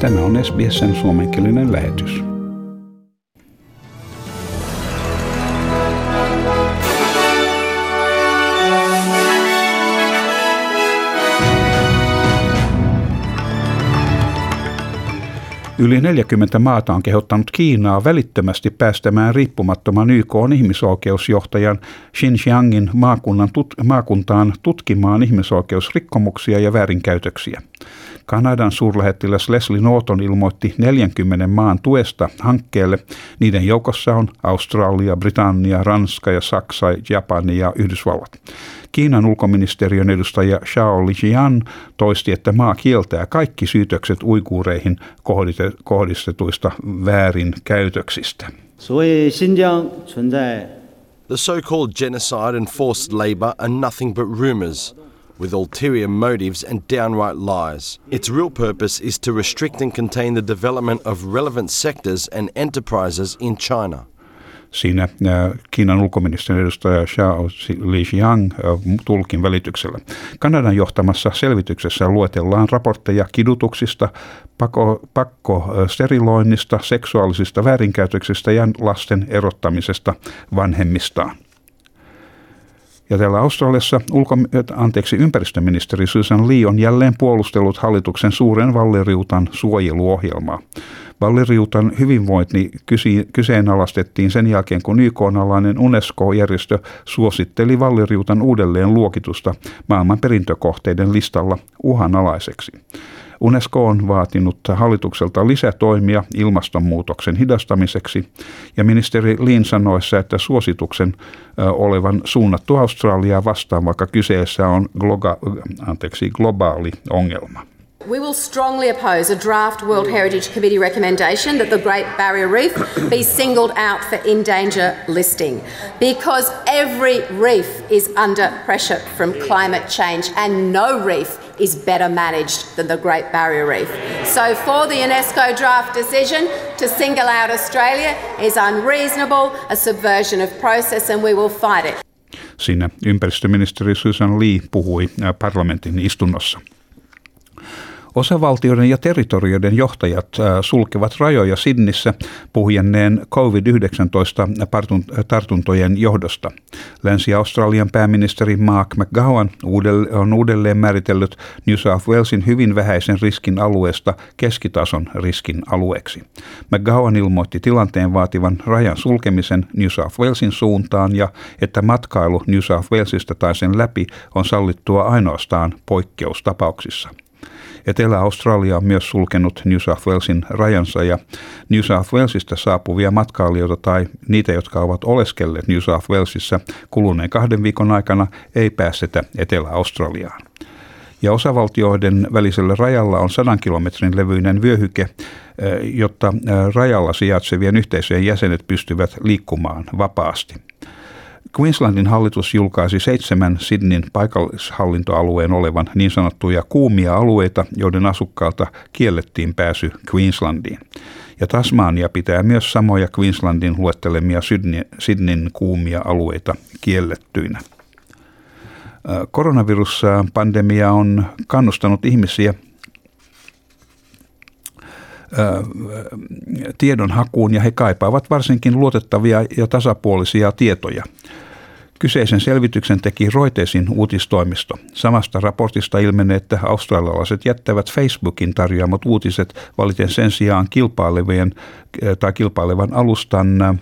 Tämä on SBSn suomenkielinen lähetys. Yli 40 maata on kehottanut Kiinaa välittömästi päästämään riippumattoman YK on ihmisoikeusjohtajan Xinjiangin maakunnan tut- maakuntaan tutkimaan ihmisoikeusrikkomuksia ja väärinkäytöksiä. Kanadan suurlähettiläs Leslie Norton ilmoitti 40 maan tuesta hankkeelle. Niiden joukossa on Australia, Britannia, Ranska ja Saksa, Japani ja Yhdysvallat. Kiinan ulkoministeriön edustaja Xiao Lijian toisti, että maa kieltää kaikki syytökset uiguureihin kohdistetuista väärinkäytöksistä. The so-called genocide and forced labor are nothing but rumors with ulterior motives and downright lies. Its real purpose is to restrict and contain the development of relevant sectors and enterprises in China. Siinä äh, Kiinan ulkoministerin edustaja Xiao Lijiang äh, tulkin välityksellä. Kanadan johtamassa selvityksessä luetellaan raportteja kidutuksista, pako, pakkosteriloinnista, seksuaalisista väärinkäytöksistä ja lasten erottamisesta vanhemmistaan. Ja täällä Australiassa ulko, anteeksi, ympäristöministeri Susan Lee on jälleen puolustellut hallituksen suuren valliriutan suojeluohjelmaa. Valliriutan hyvinvointi kyseenalaistettiin sen jälkeen, kun YK-alainen UNESCO-järjestö suositteli Valliriutan uudelleen luokitusta maailman perintökohteiden listalla uhanalaiseksi. UNESCO on vaatinut hallitukselta lisätoimia ilmastonmuutoksen hidastamiseksi ja ministeri Lin sanoissa, että suosituksen olevan suunnattu Australiaa vastaan, vaikka kyseessä on gloga- anteeksi, globaali ongelma. We will strongly oppose a draft World Heritage Committee recommendation that the Great Barrier Reef be singled out for in danger listing because every reef is under pressure from climate change and no reef is better managed than the Great Barrier Reef. So, for the UNESCO draft decision to single out Australia is unreasonable, a subversion of process, and we will fight it. Siinä ympäristöministeri Susan Lee puhui parlamentin istunnossa. Osavaltioiden ja territorioiden johtajat äh, sulkevat rajoja Sidnissä puhjenneen COVID-19-tartuntojen johdosta. Länsi-Australian pääministeri Mark McGowan on uudelleen määritellyt New South Walesin hyvin vähäisen riskin alueesta keskitason riskin alueeksi. McGowan ilmoitti tilanteen vaativan rajan sulkemisen New South Walesin suuntaan ja että matkailu New South Walesista tai sen läpi on sallittua ainoastaan poikkeustapauksissa. Etelä-Australia on myös sulkenut New South Walesin rajansa ja New South Walesista saapuvia matkailijoita tai niitä, jotka ovat oleskelleet New South Walesissa kuluneen kahden viikon aikana, ei päästetä Etelä-Australiaan. Ja osavaltioiden välisellä rajalla on 100 kilometrin levyinen vyöhyke, eh, jotta eh, rajalla sijaitsevien yhteisöjen jäsenet pystyvät liikkumaan vapaasti. Queenslandin hallitus julkaisi seitsemän Sydneyn paikallishallintoalueen olevan niin sanottuja kuumia alueita, joiden asukkaalta kiellettiin pääsy Queenslandiin. Ja Tasmania pitää myös samoja Queenslandin luettelemia Sydneyn kuumia alueita kiellettyinä. Koronaviruspandemia on kannustanut ihmisiä tiedonhakuun ja he kaipaavat varsinkin luotettavia ja tasapuolisia tietoja. Kyseisen selvityksen teki Reutersin uutistoimisto. Samasta raportista ilmenee, että australialaiset jättävät Facebookin tarjoamat uutiset valiten sen sijaan kilpailevien tai kilpailevan alustan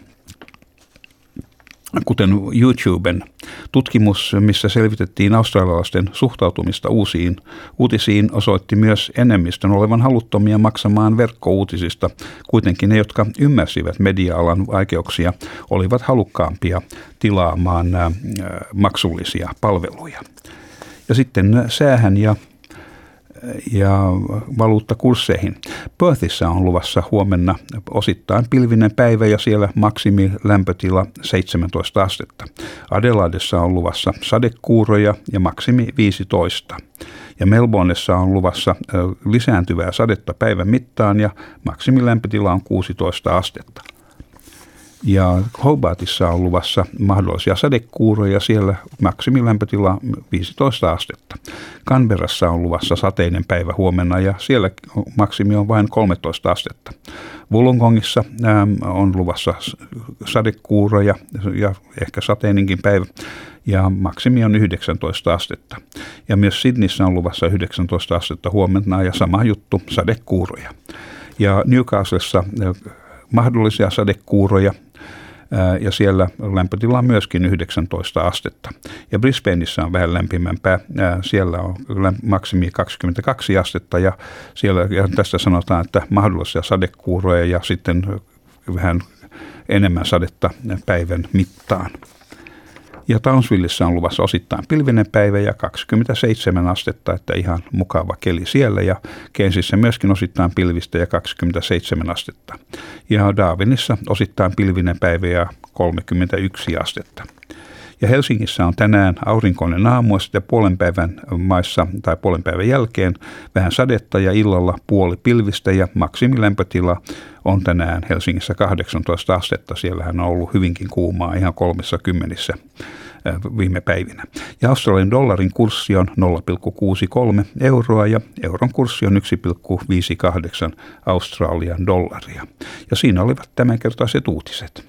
kuten YouTuben tutkimus, missä selvitettiin australialaisten suhtautumista uusiin uutisiin, osoitti myös enemmistön olevan haluttomia maksamaan verkkouutisista. Kuitenkin ne, jotka ymmärsivät media-alan vaikeuksia, olivat halukkaampia tilaamaan maksullisia palveluja. Ja sitten säähän ja ja valuuttakursseihin. Perthissä on luvassa huomenna osittain pilvinen päivä ja siellä maksimilämpötila 17 astetta. Adelaidessa on luvassa sadekuuroja ja maksimi 15. Ja Melbourneessa on luvassa lisääntyvää sadetta päivän mittaan ja maksimilämpötila on 16 astetta. Ja Hobartissa on luvassa mahdollisia sadekuuroja, siellä maksimilämpötila 15 astetta. Canberrassa on luvassa sateinen päivä huomenna ja siellä maksimi on vain 13 astetta. Wollongongissa on luvassa sadekuuroja ja ehkä sateinenkin päivä ja maksimi on 19 astetta. Ja myös Sydneyssä on luvassa 19 astetta huomenna ja sama juttu, sadekuuroja. Ja Newcastlessa mahdollisia sadekuuroja ja siellä lämpötila on myöskin 19 astetta. Ja Brisbaneissa on vähän lämpimämpää, siellä on maksimi 22 astetta ja, siellä, ja tästä sanotaan, että mahdollisia sadekuuroja ja sitten vähän enemmän sadetta päivän mittaan. Ja Townsvillessä on luvassa osittain pilvinen päivä ja 27 astetta, että ihan mukava keli siellä. Ja Kensissä myöskin osittain pilvistä ja 27 astetta. Ja Darwinissa osittain pilvinen päivä ja 31 astetta. Ja Helsingissä on tänään aurinkoinen aamu ja puolen päivän maissa tai puolen päivän jälkeen vähän sadetta ja illalla puoli pilvistä ja maksimilämpötila on tänään Helsingissä 18 astetta. Siellähän on ollut hyvinkin kuumaa ihan kolmessa kymmenissä viime päivinä. Ja Australian dollarin kurssi on 0,63 euroa ja euron kurssi on 1,58 Australian dollaria. Ja siinä olivat tämänkertaiset uutiset.